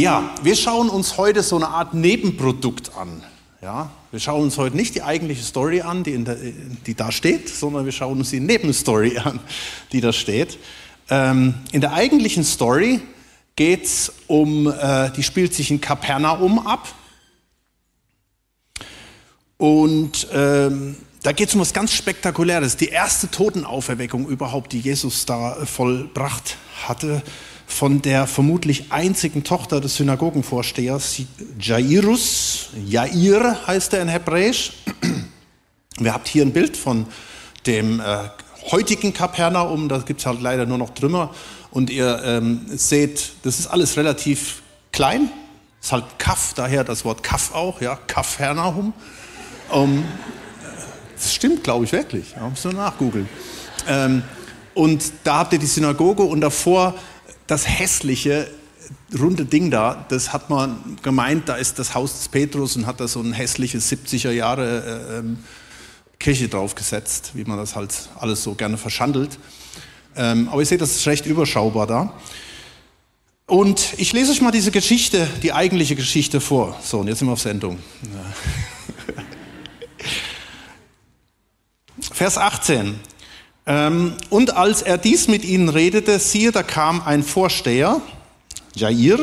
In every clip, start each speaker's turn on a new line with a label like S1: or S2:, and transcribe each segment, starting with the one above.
S1: Ja, wir schauen uns heute so eine Art Nebenprodukt an. Ja, wir schauen uns heute nicht die eigentliche Story an, die, der, die da steht, sondern wir schauen uns die Nebenstory an, die da steht. Ähm, in der eigentlichen Story geht es um, äh, die spielt sich in Kapernaum ab. Und ähm, da geht es um was ganz Spektakuläres. Die erste Totenauferweckung überhaupt, die Jesus da äh, vollbracht hatte, von der vermutlich einzigen Tochter des Synagogenvorstehers, Jairus. Jair heißt er in Hebräisch. Wir habt hier ein Bild von dem äh, heutigen Kapernaum, da gibt es halt leider nur noch Trümmer. Und ihr ähm, seht, das ist alles relativ klein. Ist halt Kaff, daher das Wort Kaff auch, ja, Kapernaum. Um, das stimmt, glaube ich, wirklich. Ja, musst du nachgoogeln. Ähm, und da habt ihr die Synagoge und davor das hässliche runde Ding da, das hat man gemeint, da ist das Haus des Petrus und hat da so ein hässliches 70er Jahre äh, ähm, Kirche draufgesetzt, wie man das halt alles so gerne verschandelt. Ähm, aber ihr seht, das ist recht überschaubar da. Und ich lese euch mal diese Geschichte, die eigentliche Geschichte vor. So, und jetzt sind wir auf Sendung. Ja. Vers 18. Ähm, und als er dies mit ihnen redete, siehe, da kam ein Vorsteher, Jair,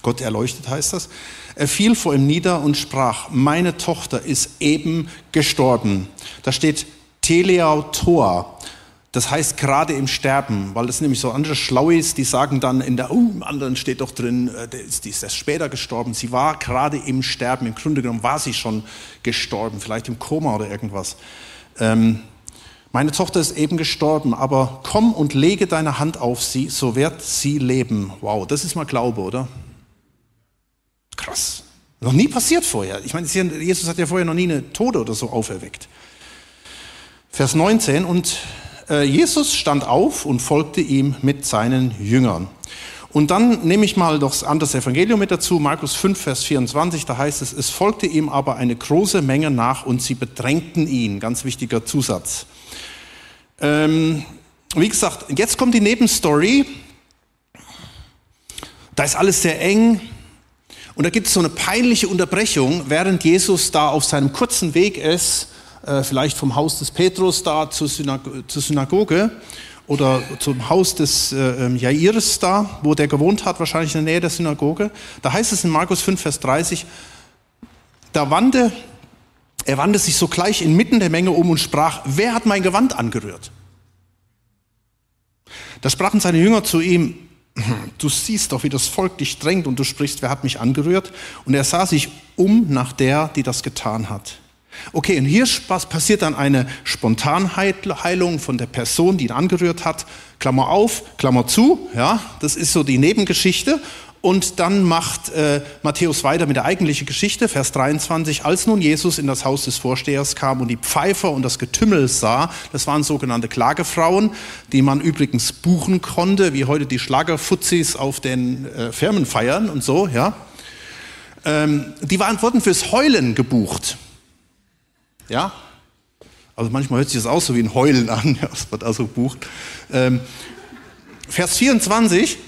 S1: Gott erleuchtet heißt das, er fiel vor ihm nieder und sprach, meine Tochter ist eben gestorben. Da steht Teleautor. Das heißt gerade im Sterben, weil das nämlich so andere Schlauis, die sagen dann in der, oh, im anderen steht doch drin, äh, die ist erst später gestorben. Sie war gerade im Sterben. Im Grunde genommen war sie schon gestorben, vielleicht im Koma oder irgendwas. Ähm, meine Tochter ist eben gestorben, aber komm und lege deine Hand auf sie, so wird sie leben. Wow, das ist mal Glaube, oder? Krass. Noch nie passiert vorher. Ich meine, Jesus hat ja vorher noch nie eine Tode oder so auferweckt. Vers 19, und äh, Jesus stand auf und folgte ihm mit seinen Jüngern. Und dann nehme ich mal das andere Evangelium mit dazu, Markus 5, Vers 24, da heißt es, es folgte ihm aber eine große Menge nach und sie bedrängten ihn. Ganz wichtiger Zusatz. Ähm, wie gesagt, jetzt kommt die Nebenstory. Da ist alles sehr eng. Und da gibt es so eine peinliche Unterbrechung, während Jesus da auf seinem kurzen Weg ist, äh, vielleicht vom Haus des Petrus da zur, Synag zur Synagoge oder zum Haus des äh, ähm, Jairs da, wo der gewohnt hat, wahrscheinlich in der Nähe der Synagoge. Da heißt es in Markus 5, Vers 30, da wandte, er wandte sich sogleich inmitten der Menge um und sprach, wer hat mein Gewand angerührt? Da sprachen seine Jünger zu ihm, du siehst doch, wie das Volk dich drängt und du sprichst, wer hat mich angerührt? Und er sah sich um nach der, die das getan hat. Okay, und hier passiert dann eine Spontanheilung von der Person, die ihn angerührt hat. Klammer auf, Klammer zu, ja, das ist so die Nebengeschichte. Und dann macht äh, Matthäus weiter mit der eigentlichen Geschichte, Vers 23. Als nun Jesus in das Haus des Vorstehers kam und die Pfeifer und das Getümmel sah, das waren sogenannte Klagefrauen, die man übrigens buchen konnte, wie heute die Schlagerfuzis auf den äh, Firmenfeiern und so, ja. Ähm, die waren, wurden fürs Heulen gebucht. Ja? Also manchmal hört sich das auch so wie ein Heulen an, ja, was man da so bucht. Ähm, Vers 24.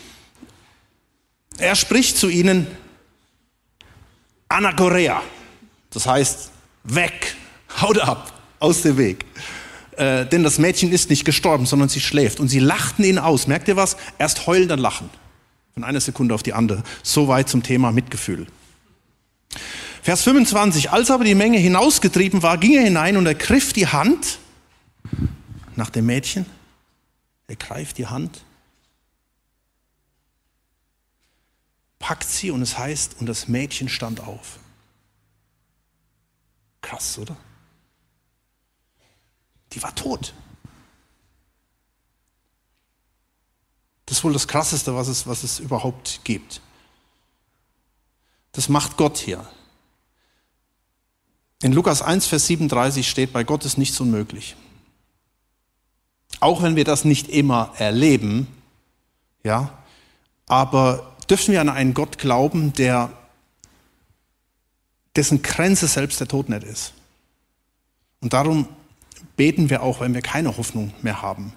S1: Er spricht zu ihnen Anagorea. Das heißt, weg, haut ab, aus dem Weg. Äh, denn das Mädchen ist nicht gestorben, sondern sie schläft. Und sie lachten ihn aus. Merkt ihr was? Erst heulen, dann lachen. Von einer Sekunde auf die andere. Soweit zum Thema Mitgefühl. Vers 25. Als aber die Menge hinausgetrieben war, ging er hinein und ergriff die Hand nach dem Mädchen. Er greift die Hand packt sie und es heißt, und das Mädchen stand auf. Krass, oder? Die war tot. Das ist wohl das Krasseste, was es, was es überhaupt gibt. Das macht Gott hier. In Lukas 1, Vers 37 steht, bei Gott ist nichts unmöglich. Auch wenn wir das nicht immer erleben, ja, aber dürfen wir an einen Gott glauben, der, dessen Grenze selbst der Tod nicht ist. Und darum beten wir auch, wenn wir keine Hoffnung mehr haben.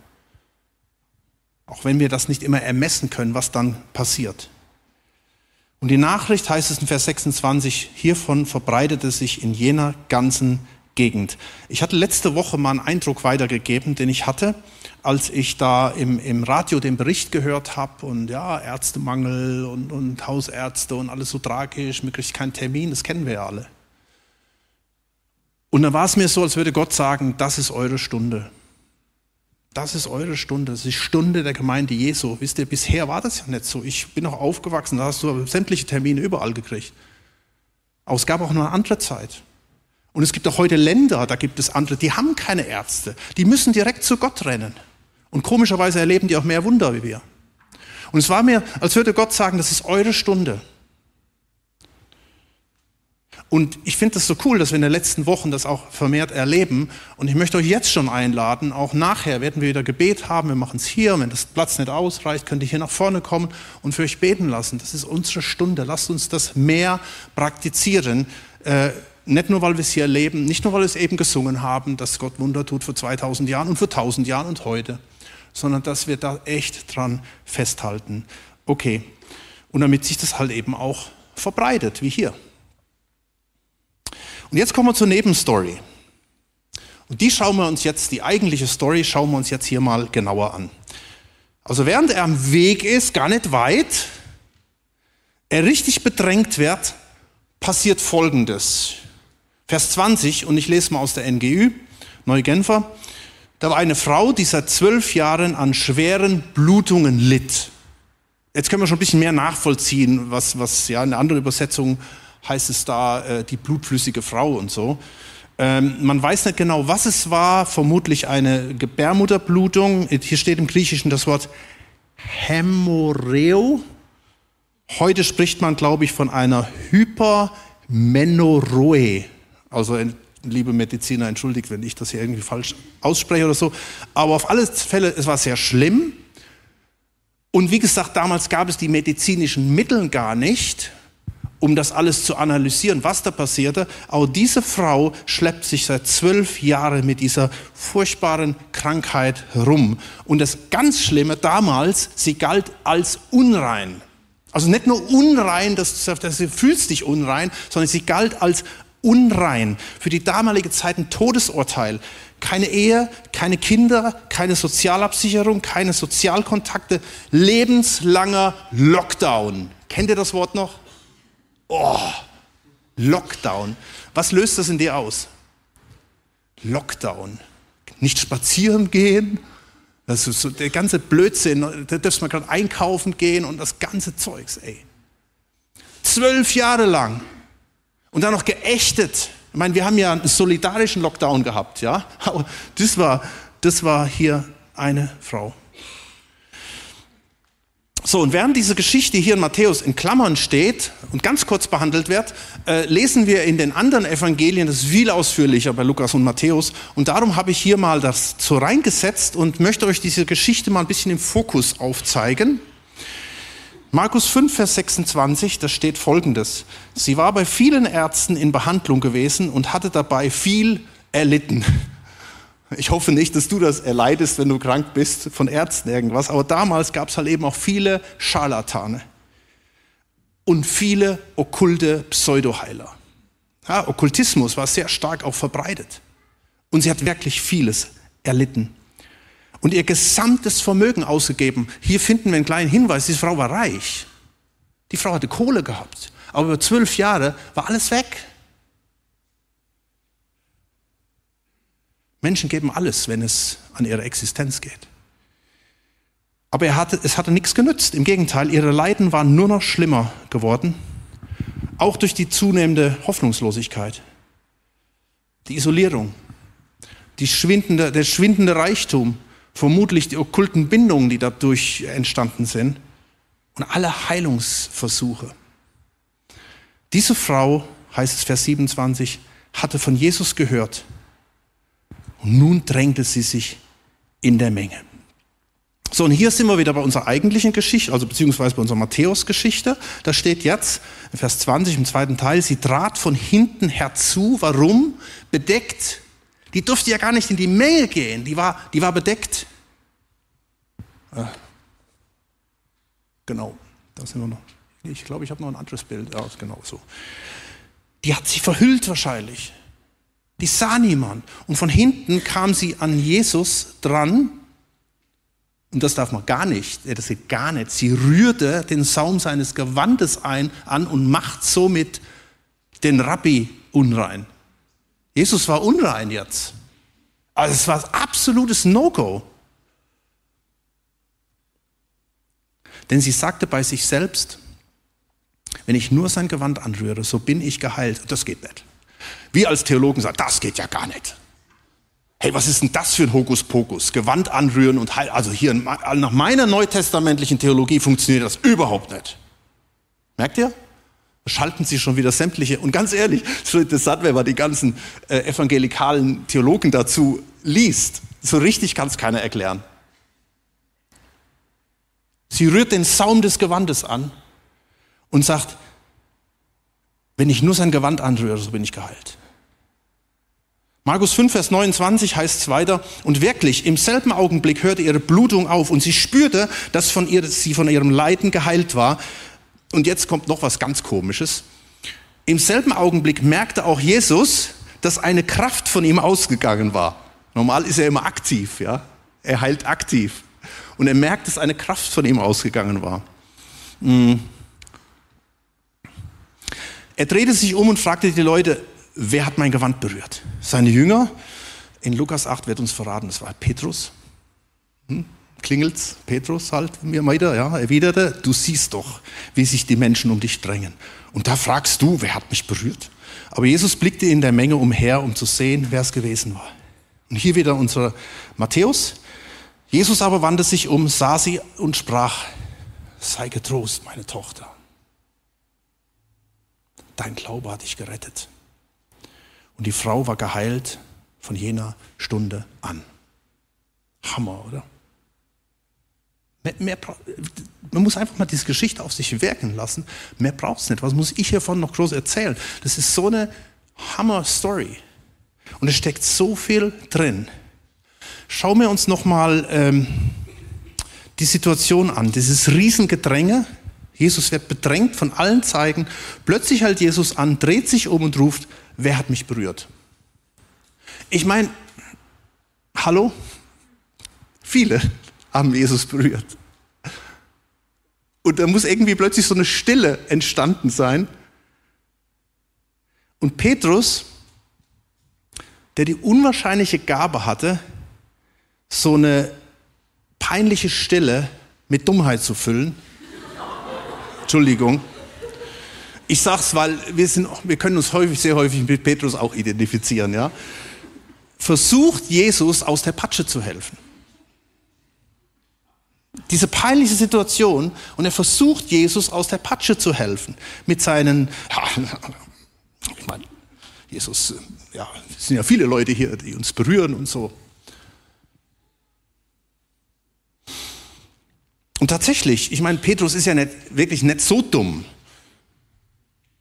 S1: Auch wenn wir das nicht immer ermessen können, was dann passiert. Und die Nachricht heißt es in Vers 26, hiervon verbreitete sich in jener ganzen Gegend. Ich hatte letzte Woche mal einen Eindruck weitergegeben, den ich hatte, als ich da im, im Radio den Bericht gehört habe und ja, Ärztemangel und, und Hausärzte und alles so tragisch, mir kriegt keinen Termin, das kennen wir ja alle. Und dann war es mir so, als würde Gott sagen, das ist eure Stunde. Das ist eure Stunde, das ist die Stunde der Gemeinde Jesu. Wisst ihr, bisher war das ja nicht so. Ich bin noch aufgewachsen, da hast du sämtliche Termine überall gekriegt. Aber es gab auch noch eine andere Zeit. Und es gibt auch heute Länder, da gibt es andere, die haben keine Ärzte. Die müssen direkt zu Gott rennen. Und komischerweise erleben die auch mehr Wunder wie wir. Und es war mir, als würde Gott sagen, das ist eure Stunde. Und ich finde das so cool, dass wir in den letzten Wochen das auch vermehrt erleben. Und ich möchte euch jetzt schon einladen, auch nachher werden wir wieder Gebet haben. Wir machen es hier. Wenn das Platz nicht ausreicht, könnt ihr hier nach vorne kommen und für euch beten lassen. Das ist unsere Stunde. Lasst uns das mehr praktizieren. Äh, nicht nur, weil wir es hier erleben, nicht nur, weil wir es eben gesungen haben, dass Gott Wunder tut vor 2000 Jahren und vor 1000 Jahren und heute, sondern dass wir da echt dran festhalten. Okay. Und damit sich das halt eben auch verbreitet, wie hier. Und jetzt kommen wir zur Nebenstory. Und die schauen wir uns jetzt, die eigentliche Story schauen wir uns jetzt hier mal genauer an. Also während er am Weg ist, gar nicht weit, er richtig bedrängt wird, passiert Folgendes. Vers 20, und ich lese mal aus der NGÜ, Neugenfer. Da war eine Frau, die seit zwölf Jahren an schweren Blutungen litt. Jetzt können wir schon ein bisschen mehr nachvollziehen, was, was ja in der anderen Übersetzung heißt es da äh, die blutflüssige Frau und so. Ähm, man weiß nicht genau, was es war, vermutlich eine Gebärmutterblutung. Hier steht im Griechischen das Wort Hämorrheo. Heute spricht man, glaube ich, von einer Hypermenorrhoe. Also, liebe Mediziner, entschuldigt, wenn ich das hier irgendwie falsch ausspreche oder so. Aber auf alle Fälle, es war sehr schlimm. Und wie gesagt, damals gab es die medizinischen Mittel gar nicht um das alles zu analysieren, was da passierte. Aber diese Frau schleppt sich seit zwölf Jahren mit dieser furchtbaren Krankheit rum. Und das ganz Schlimme damals, sie galt als unrein. Also nicht nur unrein, dass, dass du fühlst dich unrein, sondern sie galt als unrein. Für die damalige Zeit ein Todesurteil. Keine Ehe, keine Kinder, keine Sozialabsicherung, keine Sozialkontakte, lebenslanger Lockdown. Kennt ihr das Wort noch? Oh, Lockdown. Was löst das in dir aus? Lockdown. Nicht spazieren gehen. Das ist so der ganze Blödsinn. Da darfst man gerade einkaufen gehen und das ganze Zeugs, ey. Zwölf Jahre lang. Und dann noch geächtet. Ich meine, wir haben ja einen solidarischen Lockdown gehabt, ja. Aber das war, das war hier eine Frau. So, und während diese Geschichte hier in Matthäus in Klammern steht und ganz kurz behandelt wird, äh, lesen wir in den anderen Evangelien das viel ausführlicher bei Lukas und Matthäus. Und darum habe ich hier mal das so reingesetzt und möchte euch diese Geschichte mal ein bisschen im Fokus aufzeigen. Markus 5, Vers 26, da steht folgendes. Sie war bei vielen Ärzten in Behandlung gewesen und hatte dabei viel erlitten. Ich hoffe nicht, dass du das erleidest, wenn du krank bist von Ärzten irgendwas. Aber damals gab es halt eben auch viele Scharlatane und viele okkulte Pseudoheiler. Ja, Okkultismus war sehr stark auch verbreitet. Und sie hat wirklich vieles erlitten. Und ihr gesamtes Vermögen ausgegeben. Hier finden wir einen kleinen Hinweis, diese Frau war reich. Die Frau hatte Kohle gehabt. Aber über zwölf Jahre war alles weg. Menschen geben alles, wenn es an ihre Existenz geht. Aber hatte, es hatte nichts genützt. Im Gegenteil, ihre Leiden waren nur noch schlimmer geworden, auch durch die zunehmende Hoffnungslosigkeit, die Isolierung, die schwindende, der schwindende Reichtum, vermutlich die okkulten Bindungen, die dadurch entstanden sind und alle Heilungsversuche. Diese Frau, heißt es Vers 27, hatte von Jesus gehört und nun drängte sie sich in der Menge. So, und hier sind wir wieder bei unserer eigentlichen Geschichte, also beziehungsweise bei unserer Matthäus-Geschichte. Da steht jetzt, Vers 20 im zweiten Teil, sie trat von hinten herzu. Warum? Bedeckt. Die durfte ja gar nicht in die Menge gehen, die war, die war bedeckt. Äh, genau, da sind wir noch. Ich glaube, ich habe noch ein anderes Bild. Ja, genau so. Die hat sie verhüllt wahrscheinlich. Die sah niemand. Und von hinten kam sie an Jesus dran. Und das darf man gar nicht. Das geht gar nicht. Sie rührte den Saum seines Gewandes ein, an und macht somit den Rabbi unrein. Jesus war unrein jetzt. Also es war absolutes No-Go. Denn sie sagte bei sich selbst, wenn ich nur sein Gewand anrühre, so bin ich geheilt. Das geht nicht. Wir als Theologen sagen, das geht ja gar nicht. Hey, was ist denn das für ein Hokuspokus? Gewand anrühren und heilen. Also hier, nach meiner neutestamentlichen Theologie funktioniert das überhaupt nicht. Merkt ihr? Schalten sie schon wieder sämtliche. Und ganz ehrlich, so interessant, wenn man die ganzen äh, evangelikalen Theologen dazu liest. So richtig kann es keiner erklären. Sie rührt den Saum des Gewandes an und sagt, wenn ich nur sein Gewand anrühre, so bin ich geheilt. Markus 5, Vers 29 heißt es weiter, und wirklich, im selben Augenblick hörte ihre Blutung auf und sie spürte, dass von ihr, sie von ihrem Leiden geheilt war. Und jetzt kommt noch was ganz Komisches. Im selben Augenblick merkte auch Jesus, dass eine Kraft von ihm ausgegangen war. Normal ist er immer aktiv, ja. Er heilt aktiv. Und er merkt, dass eine Kraft von ihm ausgegangen war. Hm. Er drehte sich um und fragte die Leute, wer hat mein Gewand berührt? Seine Jünger, in Lukas 8 wird uns verraten, das war Petrus. Hm? Klingelt's? Petrus halt mir weiter, ja, erwiderte, du siehst doch, wie sich die Menschen um dich drängen. Und da fragst du, wer hat mich berührt? Aber Jesus blickte in der Menge umher, um zu sehen, wer es gewesen war. Und hier wieder unser Matthäus. Jesus aber wandte sich um, sah sie und sprach, sei getrost, meine Tochter dein Glaube hat dich gerettet. Und die Frau war geheilt von jener Stunde an. Hammer, oder? Mehr, man muss einfach mal diese Geschichte auf sich wirken lassen. Mehr braucht es nicht. Was muss ich hiervon noch groß erzählen? Das ist so eine Hammer-Story. Und es steckt so viel drin. Schauen wir uns nochmal ähm, die Situation an. Dieses Riesengedränge Jesus wird bedrängt von allen Zeigen. Plötzlich hält Jesus an, dreht sich um und ruft, wer hat mich berührt? Ich meine, hallo? Viele haben Jesus berührt. Und da muss irgendwie plötzlich so eine Stille entstanden sein. Und Petrus, der die unwahrscheinliche Gabe hatte, so eine peinliche Stille mit Dummheit zu füllen, Entschuldigung. Ich sag's, weil wir, sind, wir können uns häufig, sehr häufig mit Petrus auch identifizieren, ja. Versucht Jesus aus der Patsche zu helfen. Diese peinliche Situation und er versucht Jesus aus der Patsche zu helfen mit seinen, ich meine, Jesus, ja, es sind ja viele Leute hier, die uns berühren und so. Und tatsächlich, ich meine, Petrus ist ja nicht, wirklich nicht so dumm.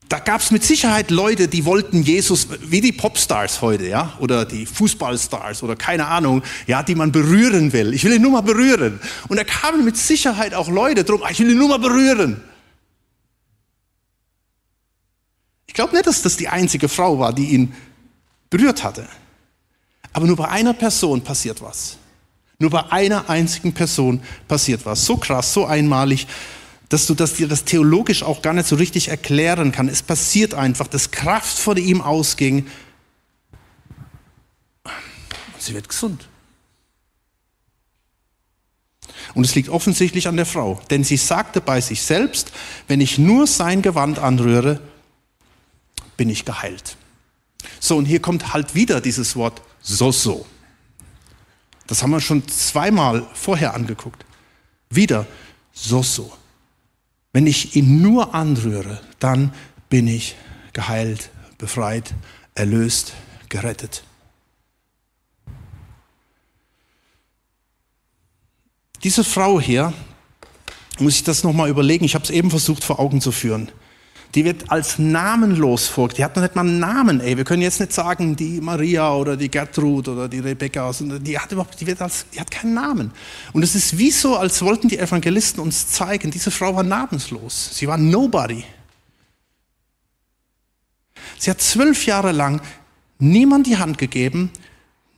S1: Da gab es mit Sicherheit Leute, die wollten Jesus, wie die Popstars heute, ja, oder die Fußballstars oder keine Ahnung, ja, die man berühren will. Ich will ihn nur mal berühren. Und da kamen mit Sicherheit auch Leute drum, ich will ihn nur mal berühren. Ich glaube nicht, dass das die einzige Frau war, die ihn berührt hatte. Aber nur bei einer Person passiert was. Nur bei einer einzigen Person passiert was. So krass, so einmalig, dass du das, dir das theologisch auch gar nicht so richtig erklären kann. Es passiert einfach, dass Kraft von ihm ausging und sie wird gesund. Und es liegt offensichtlich an der Frau, denn sie sagte bei sich selbst, wenn ich nur sein Gewand anrühre, bin ich geheilt. So, und hier kommt halt wieder dieses Wort so so. Das haben wir schon zweimal vorher angeguckt. Wieder so so. Wenn ich ihn nur anrühre, dann bin ich geheilt, befreit, erlöst, gerettet. Diese Frau hier, muss ich das nochmal überlegen, ich habe es eben versucht vor Augen zu führen. Die wird als namenlos vor. Die hat noch nicht mal einen Namen, ey. Wir können jetzt nicht sagen, die Maria oder die Gertrud oder die Rebecca, die hat überhaupt, die wird als, die hat keinen Namen. Und es ist wie so, als wollten die Evangelisten uns zeigen, diese Frau war namenslos. Sie war nobody. Sie hat zwölf Jahre lang niemand die Hand gegeben,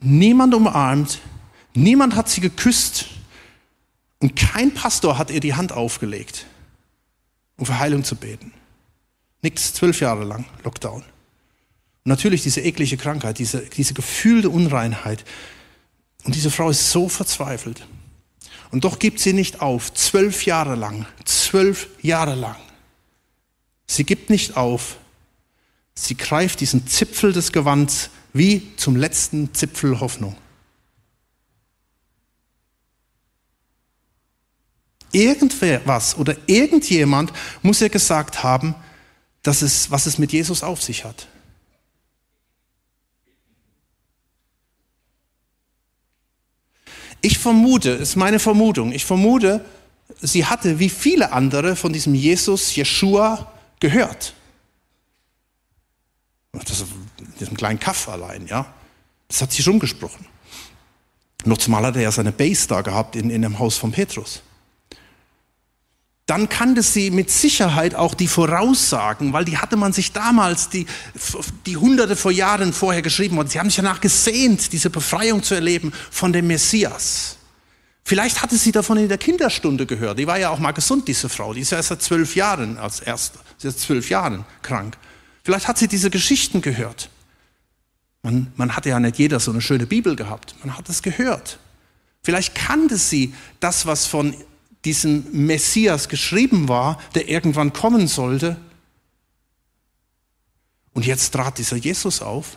S1: niemand umarmt, niemand hat sie geküsst und kein Pastor hat ihr die Hand aufgelegt, um für Heilung zu beten. Nichts, zwölf Jahre lang Lockdown. Und natürlich diese eklige Krankheit, diese, diese gefühlte Unreinheit. Und diese Frau ist so verzweifelt. Und doch gibt sie nicht auf, zwölf Jahre lang, zwölf Jahre lang. Sie gibt nicht auf. Sie greift diesen Zipfel des Gewands wie zum letzten Zipfel Hoffnung. Irgendwer was oder irgendjemand muss ihr gesagt haben, dass es, was es mit Jesus auf sich hat. Ich vermute, ist meine Vermutung, ich vermute, sie hatte wie viele andere von diesem Jesus, Jeshua, gehört. Das, diesem kleinen Kaff allein, ja. Das hat sich rumgesprochen. Noch zumal hat er ja seine Base da gehabt in, in dem Haus von Petrus. Dann kannte sie mit Sicherheit auch die Voraussagen, weil die hatte man sich damals, die, die hunderte vor Jahren vorher geschrieben worden. Sie haben sich danach gesehnt, diese Befreiung zu erleben von dem Messias. Vielleicht hatte sie davon in der Kinderstunde gehört. Die war ja auch mal gesund, diese Frau. Die ist ja erst seit zwölf Jahren als erste. Sie ist zwölf Jahren krank. Vielleicht hat sie diese Geschichten gehört. Man, man hatte ja nicht jeder so eine schöne Bibel gehabt. Man hat es gehört. Vielleicht kannte sie das, was von diesem Messias geschrieben war, der irgendwann kommen sollte. Und jetzt trat dieser Jesus auf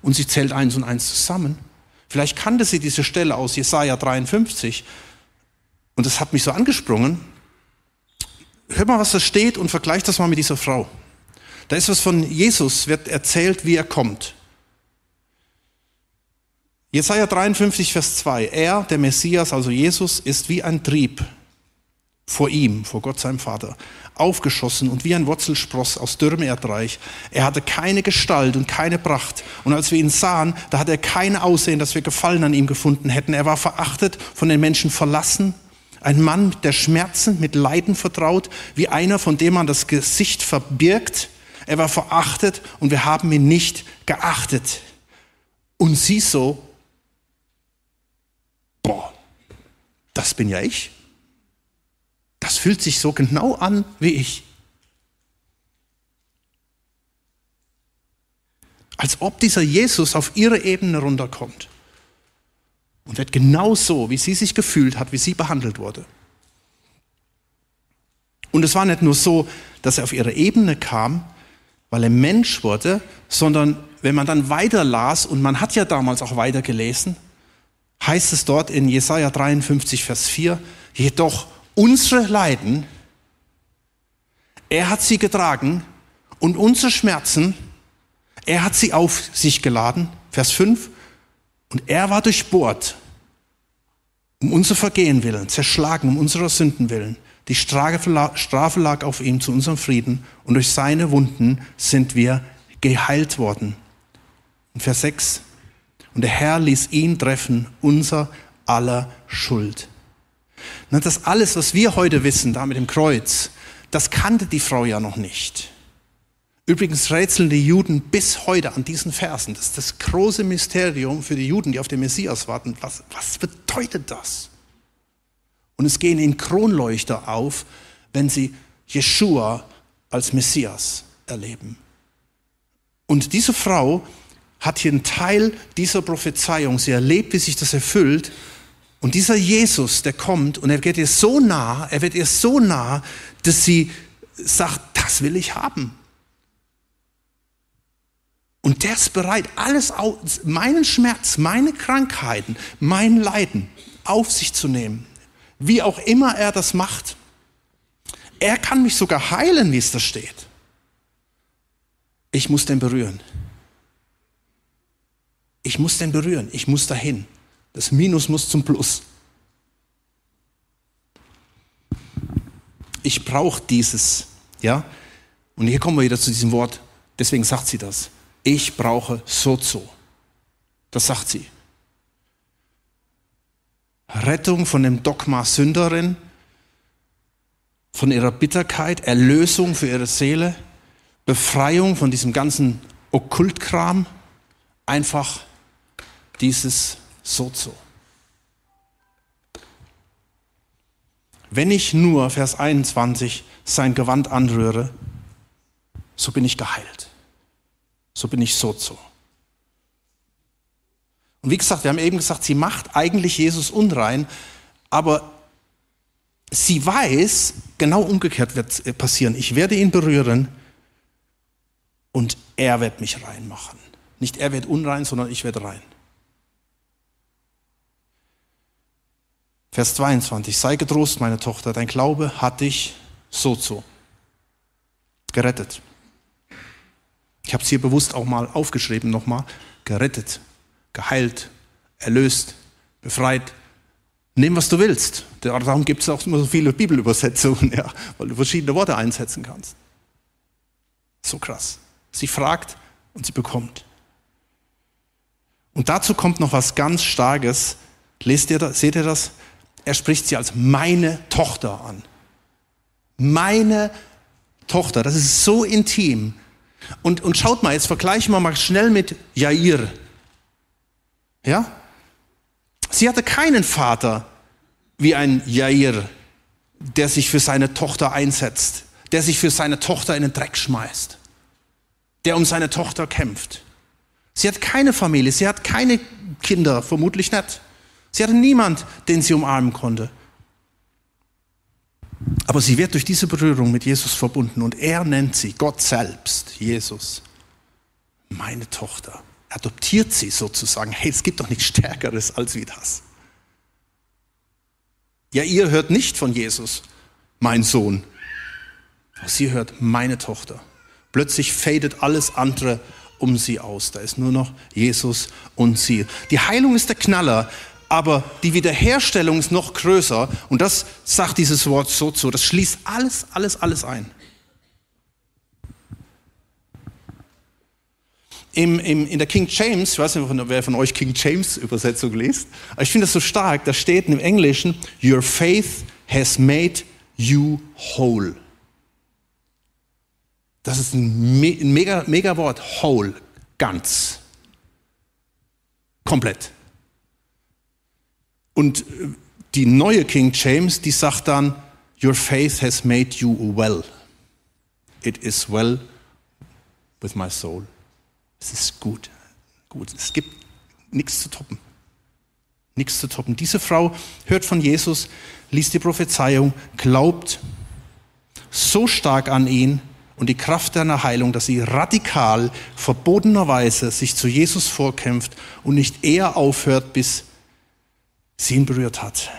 S1: und sie zählt eins und eins zusammen. Vielleicht kannte sie diese Stelle aus Jesaja 53 und das hat mich so angesprungen. Hör mal, was da steht und vergleich das mal mit dieser Frau. Da ist was von Jesus, wird erzählt, wie er kommt. Jesaja 53, Vers 2. Er, der Messias, also Jesus, ist wie ein Trieb vor ihm, vor Gott seinem Vater, aufgeschossen und wie ein Wurzelspross aus dürrem Erdreich. Er hatte keine Gestalt und keine Pracht. Und als wir ihn sahen, da hatte er kein Aussehen, dass wir Gefallen an ihm gefunden hätten. Er war verachtet, von den Menschen verlassen. Ein Mann, der Schmerzen mit Leiden vertraut, wie einer, von dem man das Gesicht verbirgt. Er war verachtet und wir haben ihn nicht geachtet. Und sie so, boah, das bin ja ich. Das fühlt sich so genau an wie ich. Als ob dieser Jesus auf ihre Ebene runterkommt und wird genau so, wie sie sich gefühlt hat, wie sie behandelt wurde. Und es war nicht nur so, dass er auf ihre Ebene kam, weil er Mensch wurde, sondern wenn man dann weiter las, und man hat ja damals auch weiter gelesen, heißt es dort in Jesaja 53, Vers 4, jedoch unsere Leiden, er hat sie getragen und unsere Schmerzen, er hat sie auf sich geladen, Vers 5, und er war durchbohrt, um unser Vergehen willen, zerschlagen um unserer Sünden willen. Die Strafe lag auf ihm zu unserem Frieden und durch seine Wunden sind wir geheilt worden. Und Vers 6. Und der Herr ließ ihn treffen, unser aller Schuld. Und das alles, was wir heute wissen, da mit dem Kreuz, das kannte die Frau ja noch nicht. Übrigens rätseln die Juden bis heute an diesen Versen. Das ist das große Mysterium für die Juden, die auf den Messias warten. Was, was bedeutet das? Und es gehen ihnen Kronleuchter auf, wenn sie Jeshua als Messias erleben. Und diese Frau hat hier einen Teil dieser Prophezeiung. Sie erlebt, wie sich das erfüllt. Und dieser Jesus, der kommt und er wird ihr so nah, er wird ihr so nah, dass sie sagt, das will ich haben. Und der ist bereit, alles, meinen Schmerz, meine Krankheiten, mein Leiden auf sich zu nehmen wie auch immer er das macht. Er kann mich sogar heilen, wie es da steht. Ich muss den berühren. Ich muss den berühren. Ich muss dahin. Das Minus muss zum Plus. Ich brauche dieses, ja. Und hier kommen wir wieder zu diesem Wort, deswegen sagt sie das. Ich brauche Sozo. Das sagt sie. Rettung von dem Dogma Sünderin, von ihrer Bitterkeit, Erlösung für ihre Seele, Befreiung von diesem ganzen Okkultkram, einfach dieses Sozo. Wenn ich nur, Vers 21, sein Gewand anrühre, so bin ich geheilt. So bin ich Sozo. Und wie gesagt, wir haben eben gesagt, sie macht eigentlich Jesus unrein, aber sie weiß, genau umgekehrt wird passieren. Ich werde ihn berühren und er wird mich reinmachen. Nicht er wird unrein, sondern ich werde rein. Vers 22. Sei getrost, meine Tochter, dein Glaube hat dich so zu gerettet. Ich habe es hier bewusst auch mal aufgeschrieben nochmal. Gerettet, geheilt, erlöst, befreit. Nimm, was du willst. Darum gibt es auch immer so viele Bibelübersetzungen, ja, weil du verschiedene Worte einsetzen kannst. So krass. Sie fragt und sie bekommt. Und dazu kommt noch was ganz Starkes. Lest ihr das, seht ihr das? Er spricht sie als meine Tochter an. Meine Tochter, das ist so intim. Und, und schaut mal, jetzt vergleichen wir mal schnell mit Jair. Ja? Sie hatte keinen Vater wie ein Jair, der sich für seine Tochter einsetzt, der sich für seine Tochter in den Dreck schmeißt, der um seine Tochter kämpft. Sie hat keine Familie, sie hat keine Kinder, vermutlich nicht. Sie hatte niemand, den sie umarmen konnte. Aber sie wird durch diese Berührung mit Jesus verbunden und er nennt sie, Gott selbst, Jesus, meine Tochter. Adoptiert sie sozusagen. Hey, es gibt doch nichts Stärkeres als wie das. Ja, ihr hört nicht von Jesus, mein Sohn. Sie hört meine Tochter. Plötzlich fadet alles andere um sie aus. Da ist nur noch Jesus und sie. Die Heilung ist der Knaller, aber die Wiederherstellung ist noch größer und das sagt dieses Wort so zu. Das schließt alles, alles, alles ein. Im, im, in der King James, ich weiß nicht, wer von euch King James Übersetzung liest, aber ich finde das so stark, da steht im Englischen, Your faith has made you whole. Das ist ein, mega, mega Wort, whole, ganz, komplett. Und äh, die neue King James, die sagt dann, Your faith has made you well. It is well with my soul. Es ist gut, gut. Es gibt nichts zu toppen. Nichts zu toppen. Diese Frau hört von Jesus, liest die Prophezeiung, glaubt so stark an ihn und die Kraft deiner Heilung, dass sie radikal, verbotenerweise sich zu Jesus vorkämpft und nicht eher aufhört, bis sie ihn berührt hat.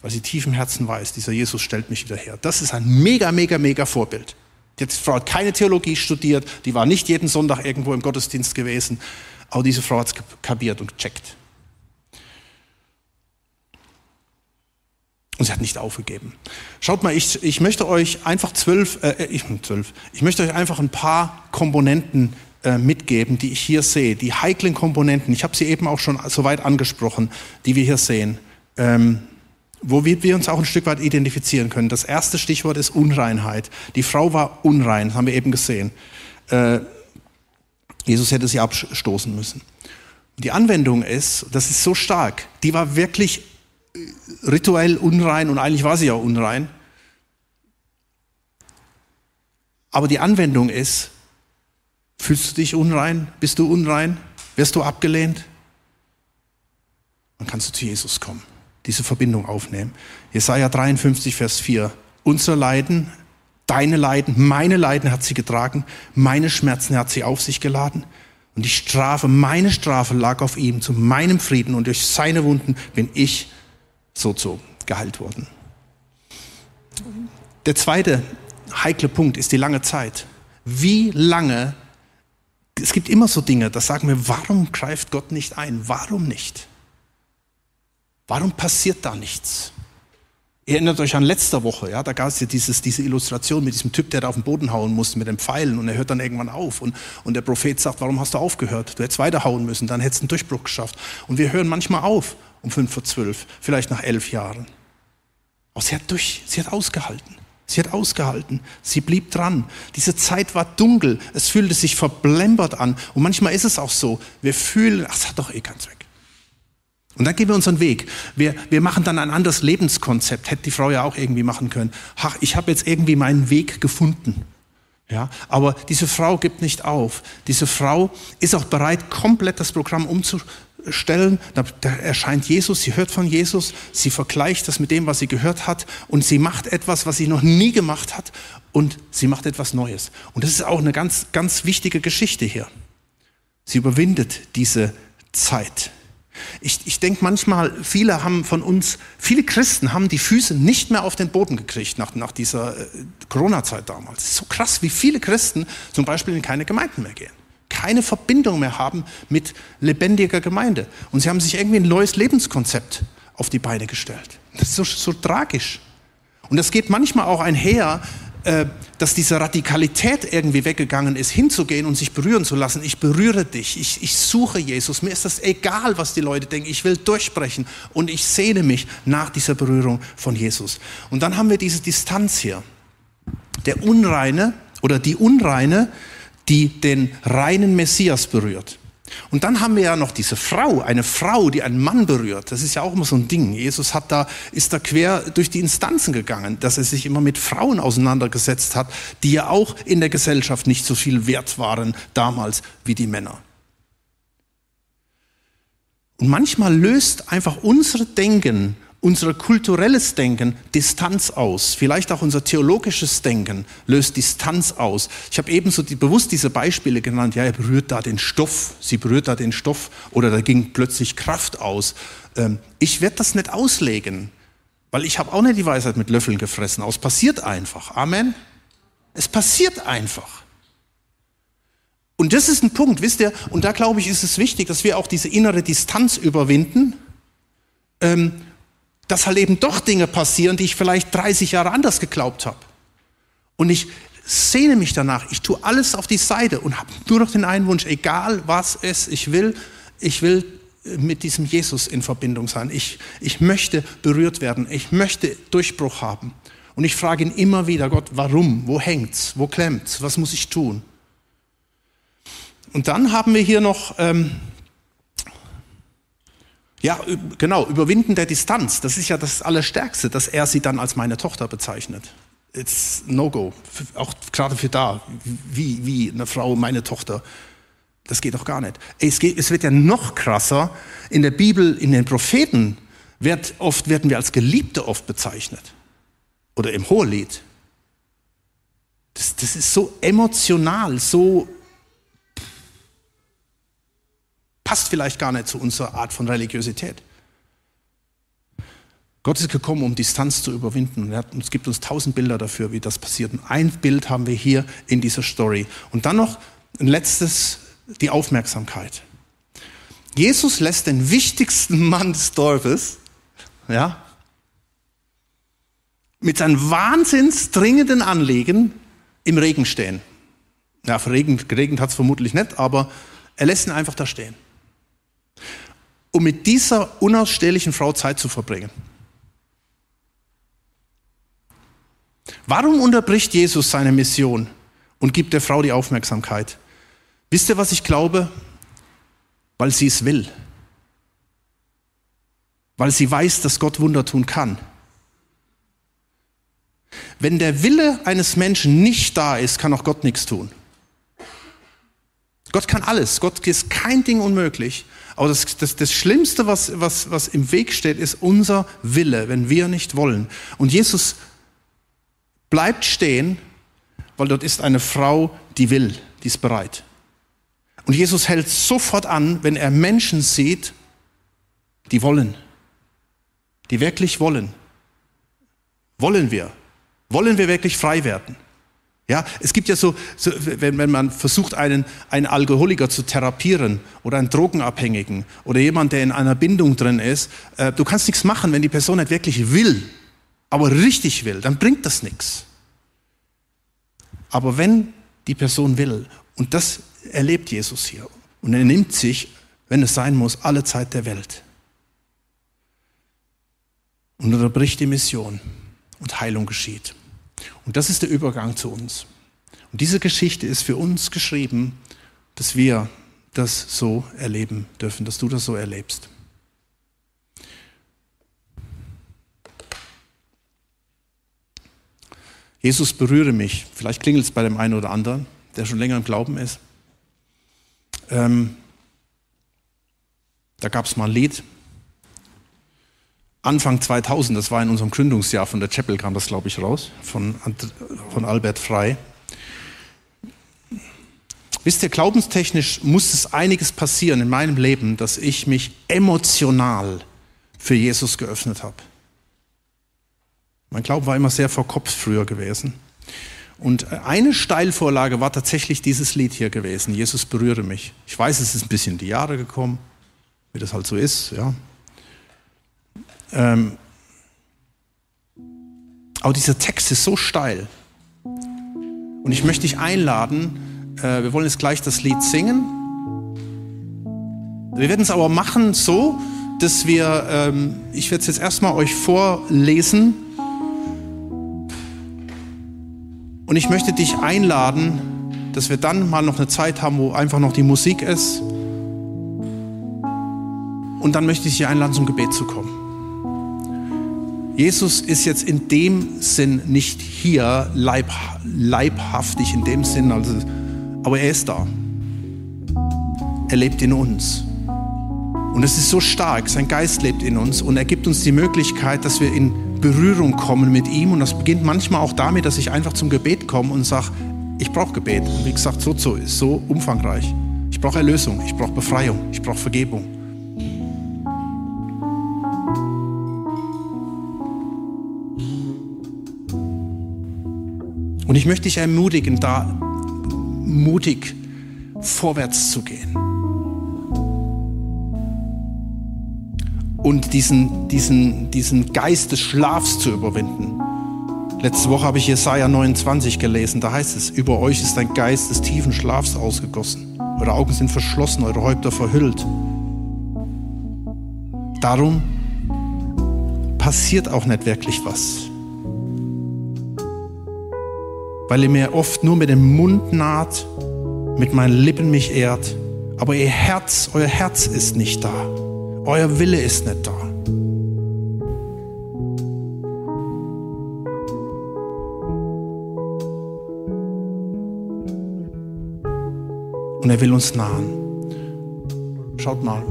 S1: Weil sie tief im Herzen weiß, dieser Jesus stellt mich wieder her. Das ist ein mega, mega, mega Vorbild. Die Frau hat keine Theologie studiert, die war nicht jeden Sonntag irgendwo im Gottesdienst gewesen, aber diese Frau hat es kapiert und gecheckt. Und sie hat nicht aufgegeben. Schaut mal, ich, ich möchte euch einfach zwölf, äh, ich, zwölf, ich möchte euch einfach ein paar Komponenten äh, mitgeben, die ich hier sehe, die heiklen Komponenten. Ich habe sie eben auch schon soweit angesprochen, die wir hier sehen, ähm, wo wir, wir uns auch ein Stück weit identifizieren können. Das erste Stichwort ist Unreinheit. Die Frau war unrein, das haben wir eben gesehen. Äh, Jesus hätte sie abstoßen müssen. Die Anwendung ist, das ist so stark, die war wirklich äh, rituell unrein und eigentlich war sie ja unrein. Aber die Anwendung ist, Fühlst du dich unrein? Bist du unrein? Wirst du abgelehnt? Dann kannst du zu Jesus kommen, diese Verbindung aufnehmen. Jesaja 53, Vers 4. Unser Leiden, deine Leiden, meine Leiden hat sie getragen, meine Schmerzen hat sie auf sich geladen. Und die Strafe, meine Strafe lag auf ihm zu meinem Frieden und durch seine Wunden bin ich so so geheilt worden. Der zweite heikle Punkt ist die lange Zeit. Wie lange es gibt immer so Dinge, da sagen wir, warum greift Gott nicht ein? Warum nicht? Warum passiert da nichts? Ihr erinnert euch an letzter Woche, ja, da gab es ja dieses, diese Illustration mit diesem Typ, der da auf den Boden hauen musste mit den Pfeilen und er hört dann irgendwann auf und, und der Prophet sagt, warum hast du aufgehört? Du hättest weiterhauen müssen, dann hättest du einen Durchbruch geschafft. Und wir hören manchmal auf um fünf vor zwölf, vielleicht nach elf Jahren. Aber sie hat durch, sie hat ausgehalten. Sie hat ausgehalten. Sie blieb dran. Diese Zeit war dunkel. Es fühlte sich verblembert an. Und manchmal ist es auch so. Wir fühlen, ach, es hat doch eh keinen Zweck. Und dann gehen wir unseren Weg. Wir, wir machen dann ein anderes Lebenskonzept. Hätte die Frau ja auch irgendwie machen können. Ach, ich habe jetzt irgendwie meinen Weg gefunden. Ja, aber diese Frau gibt nicht auf. Diese Frau ist auch bereit, komplett das Programm umzustellen. Da, erscheint Jesus, sie hört von Jesus, sie vergleicht das mit dem, was sie gehört hat und sie macht etwas, was sie noch nie gemacht hat und sie macht etwas Neues. Und das ist auch eine ganz, ganz wichtige Geschichte hier. Sie überwindet diese Zeit. Ich, ich denke manchmal, viele haben von uns, viele Christen haben die Füße nicht mehr auf den Boden gekriegt nach, nach dieser äh, Corona-Zeit damals. So krass, wie viele Christen zum Beispiel in keine Gemeinden mehr gehen, keine Verbindung mehr haben mit lebendiger Gemeinde. Und sie haben sich irgendwie ein neues Lebenskonzept auf die Beine gestellt. Das ist so, so tragisch. Und das geht manchmal auch einher äh, dass diese Radikalität irgendwie weggegangen ist, hinzugehen und sich berühren zu lassen. Ich berühre dich, ich, ich suche Jesus. Mir ist das egal, was die Leute denken. Ich will durchbrechen und ich sehne mich nach dieser Berührung von Jesus. Und dann haben wir diese Distanz hier. Der Unreine oder die Unreine, die den reinen Messias berührt. Und dann haben wir ja noch diese Frau, eine Frau, die einen Mann berührt. Das ist ja auch immer so ein Ding. Jesus hat da, ist da quer durch die Instanzen gegangen, dass er sich immer mit Frauen auseinandergesetzt hat, die ja auch in der Gesellschaft nicht so viel wert waren damals wie die Männer. Und manchmal löst einfach unsere Denken unser kulturelles Denken Distanz aus. Vielleicht auch unser theologisches Denken löst Distanz aus. Ich habe ebenso die, bewusst diese Beispiele genannt. Ja, er berührt da den Stoff, sie berührt da den Stoff oder da ging plötzlich Kraft aus. Ähm, ich werde das nicht auslegen, weil ich habe auch nicht die Weisheit mit Löffeln gefressen. Es passiert einfach. Amen. Es passiert einfach. Und das ist ein Punkt, wisst ihr, und da glaube ich, ist es wichtig, dass wir auch diese innere Distanz überwinden. Ähm, dass halt eben doch Dinge passieren, die ich vielleicht 30 Jahre anders geglaubt habe. Und ich sehne mich danach, ich tue alles auf die Seite und habe nur noch den einen Wunsch, egal was es ich will, ich will mit diesem Jesus in Verbindung sein. Ich, ich möchte berührt werden, ich möchte Durchbruch haben. Und ich frage ihn immer wieder, Gott, warum? Wo hängt's? Wo klemmt's? Was muss ich tun? Und dann haben wir hier noch ähm, ja, genau, Überwinden der Distanz, das ist ja das Allerstärkste, dass er sie dann als meine Tochter bezeichnet. It's No-Go, auch gerade für da, wie, wie eine Frau, meine Tochter. Das geht doch gar nicht. Es, geht, es wird ja noch krasser. In der Bibel, in den Propheten, wird oft, werden wir als Geliebte oft bezeichnet. Oder im Hohelied. Das, das ist so emotional, so passt vielleicht gar nicht zu unserer Art von Religiosität. Gott ist gekommen, um Distanz zu überwinden. Und es gibt uns tausend Bilder dafür, wie das passiert. Und ein Bild haben wir hier in dieser Story. Und dann noch ein letztes, die Aufmerksamkeit. Jesus lässt den wichtigsten Mann des Dorfes, ja, mit seinem wahnsinnsdringenden Anliegen im Regen stehen. Ja, geregnet hat es vermutlich nicht, aber er lässt ihn einfach da stehen um mit dieser unausstehlichen Frau Zeit zu verbringen. Warum unterbricht Jesus seine Mission und gibt der Frau die Aufmerksamkeit? Wisst ihr, was ich glaube? Weil sie es will. Weil sie weiß, dass Gott Wunder tun kann. Wenn der Wille eines Menschen nicht da ist, kann auch Gott nichts tun. Gott kann alles. Gott ist kein Ding unmöglich. Aber das, das, das Schlimmste, was, was, was im Weg steht, ist unser Wille, wenn wir nicht wollen. Und Jesus bleibt stehen, weil dort ist eine Frau, die will, die ist bereit. Und Jesus hält sofort an, wenn er Menschen sieht, die wollen, die wirklich wollen. Wollen wir? Wollen wir wirklich frei werden? Ja, es gibt ja so, so wenn, wenn, man versucht, einen, einen Alkoholiker zu therapieren oder einen Drogenabhängigen oder jemand, der in einer Bindung drin ist, äh, du kannst nichts machen, wenn die Person nicht wirklich will. aber richtig will, dann bringt das nichts. Aber wenn die Person will, und das erlebt Jesus hier, und er nimmt sich, wenn es sein muss, alle Zeit der Welt und unterbricht die Mission und Heilung geschieht. Und das ist der Übergang zu uns. Und diese Geschichte ist für uns geschrieben, dass wir das so erleben dürfen, dass du das so erlebst. Jesus berühre mich. Vielleicht klingelt es bei dem einen oder anderen, der schon länger im Glauben ist. Ähm, da gab es mal ein Lied. Anfang 2000, das war in unserem Gründungsjahr von der Chapel, kam das, glaube ich, raus, von, von Albert Frei. Wisst ihr, glaubenstechnisch muss es einiges passieren in meinem Leben, dass ich mich emotional für Jesus geöffnet habe. Mein Glaube war immer sehr verkopft früher gewesen. Und eine Steilvorlage war tatsächlich dieses Lied hier gewesen, Jesus berühre mich. Ich weiß, es ist ein bisschen in die Jahre gekommen, wie das halt so ist, ja. Ähm, aber dieser Text ist so steil. Und ich möchte dich einladen, äh, wir wollen jetzt gleich das Lied singen. Wir werden es aber machen so, dass wir, ähm, ich werde es jetzt erstmal euch vorlesen, Und ich möchte dich einladen, dass wir dann mal noch eine Zeit haben, wo einfach noch die Musik ist. Und dann möchte ich dich einladen, zum Gebet zu kommen. Jesus ist jetzt in dem Sinn nicht hier leib, leibhaftig, in dem Sinn, also, aber er ist da. Er lebt in uns. Und es ist so stark, sein Geist lebt in uns und er gibt uns die Möglichkeit, dass wir in Berührung kommen mit ihm. Und das beginnt manchmal auch damit, dass ich einfach zum Gebet komme und sage, ich brauche Gebet. Und wie gesagt, so, so ist so umfangreich. Ich brauche Erlösung, ich brauche Befreiung, ich brauche Vergebung. Ich möchte dich ermutigen, da mutig vorwärts zu gehen. und diesen, diesen, diesen Geist des Schlafs zu überwinden. Letzte Woche habe ich Jesaja 29 gelesen, da heißt es, über euch ist ein Geist des tiefen Schlafs ausgegossen. Eure Augen sind verschlossen, eure Häupter verhüllt. Darum passiert auch nicht wirklich was. Weil ihr mir oft nur mit dem Mund naht, mit meinen Lippen mich ehrt, aber ihr Herz, euer Herz ist nicht da. Euer Wille ist nicht da. Und er will uns nahen. Schaut mal.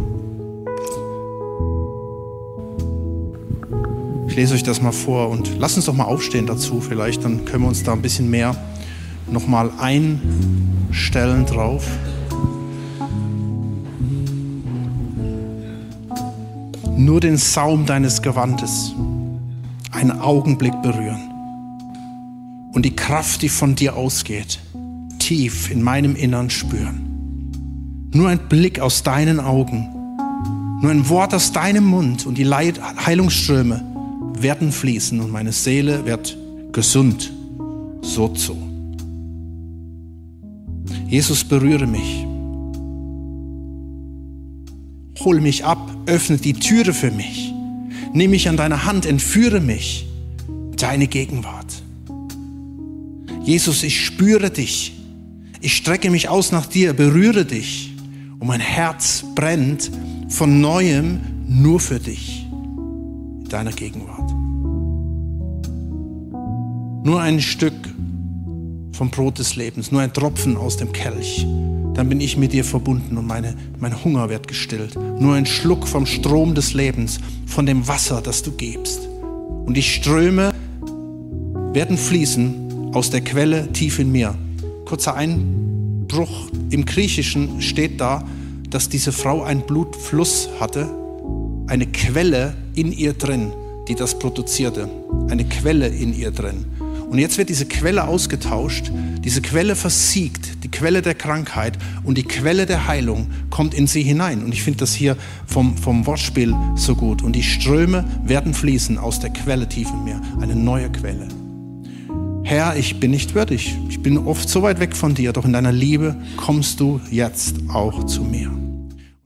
S1: Ich lese euch das mal vor und lasst uns doch mal aufstehen dazu. Vielleicht dann können wir uns da ein bisschen mehr nochmal einstellen drauf. nur den Saum deines Gewandes einen Augenblick berühren und die Kraft, die von dir ausgeht, tief in meinem Innern spüren. Nur ein Blick aus deinen Augen, nur ein Wort aus deinem Mund und die Heilungsströme werden fließen und meine Seele wird gesund. So zu. Jesus, berühre mich hol mich ab, öffne die Türe für mich, nimm mich an deine Hand, entführe mich, deine Gegenwart. Jesus, ich spüre dich, ich strecke mich aus nach dir, berühre dich und mein Herz brennt von neuem nur für dich, deiner Gegenwart. Nur ein Stück vom Brot des Lebens, nur ein Tropfen aus dem Kelch dann bin ich mit dir verbunden und meine, mein Hunger wird gestillt. Nur ein Schluck vom Strom des Lebens, von dem Wasser, das du gibst. Und die Ströme werden fließen aus der Quelle tief in mir. Kurzer Einbruch. Im Griechischen steht da, dass diese Frau einen Blutfluss hatte, eine Quelle in ihr drin, die das produzierte. Eine Quelle in ihr drin. Und jetzt wird diese Quelle ausgetauscht. Diese Quelle versiegt die Quelle der Krankheit und die Quelle der Heilung kommt in sie hinein. Und ich finde das hier vom, vom Wortspiel so gut. Und die Ströme werden fließen aus der Quelle tief in mir, eine neue Quelle. Herr, ich bin nicht würdig. Ich bin oft so weit weg von dir, doch in deiner Liebe kommst du jetzt auch zu mir.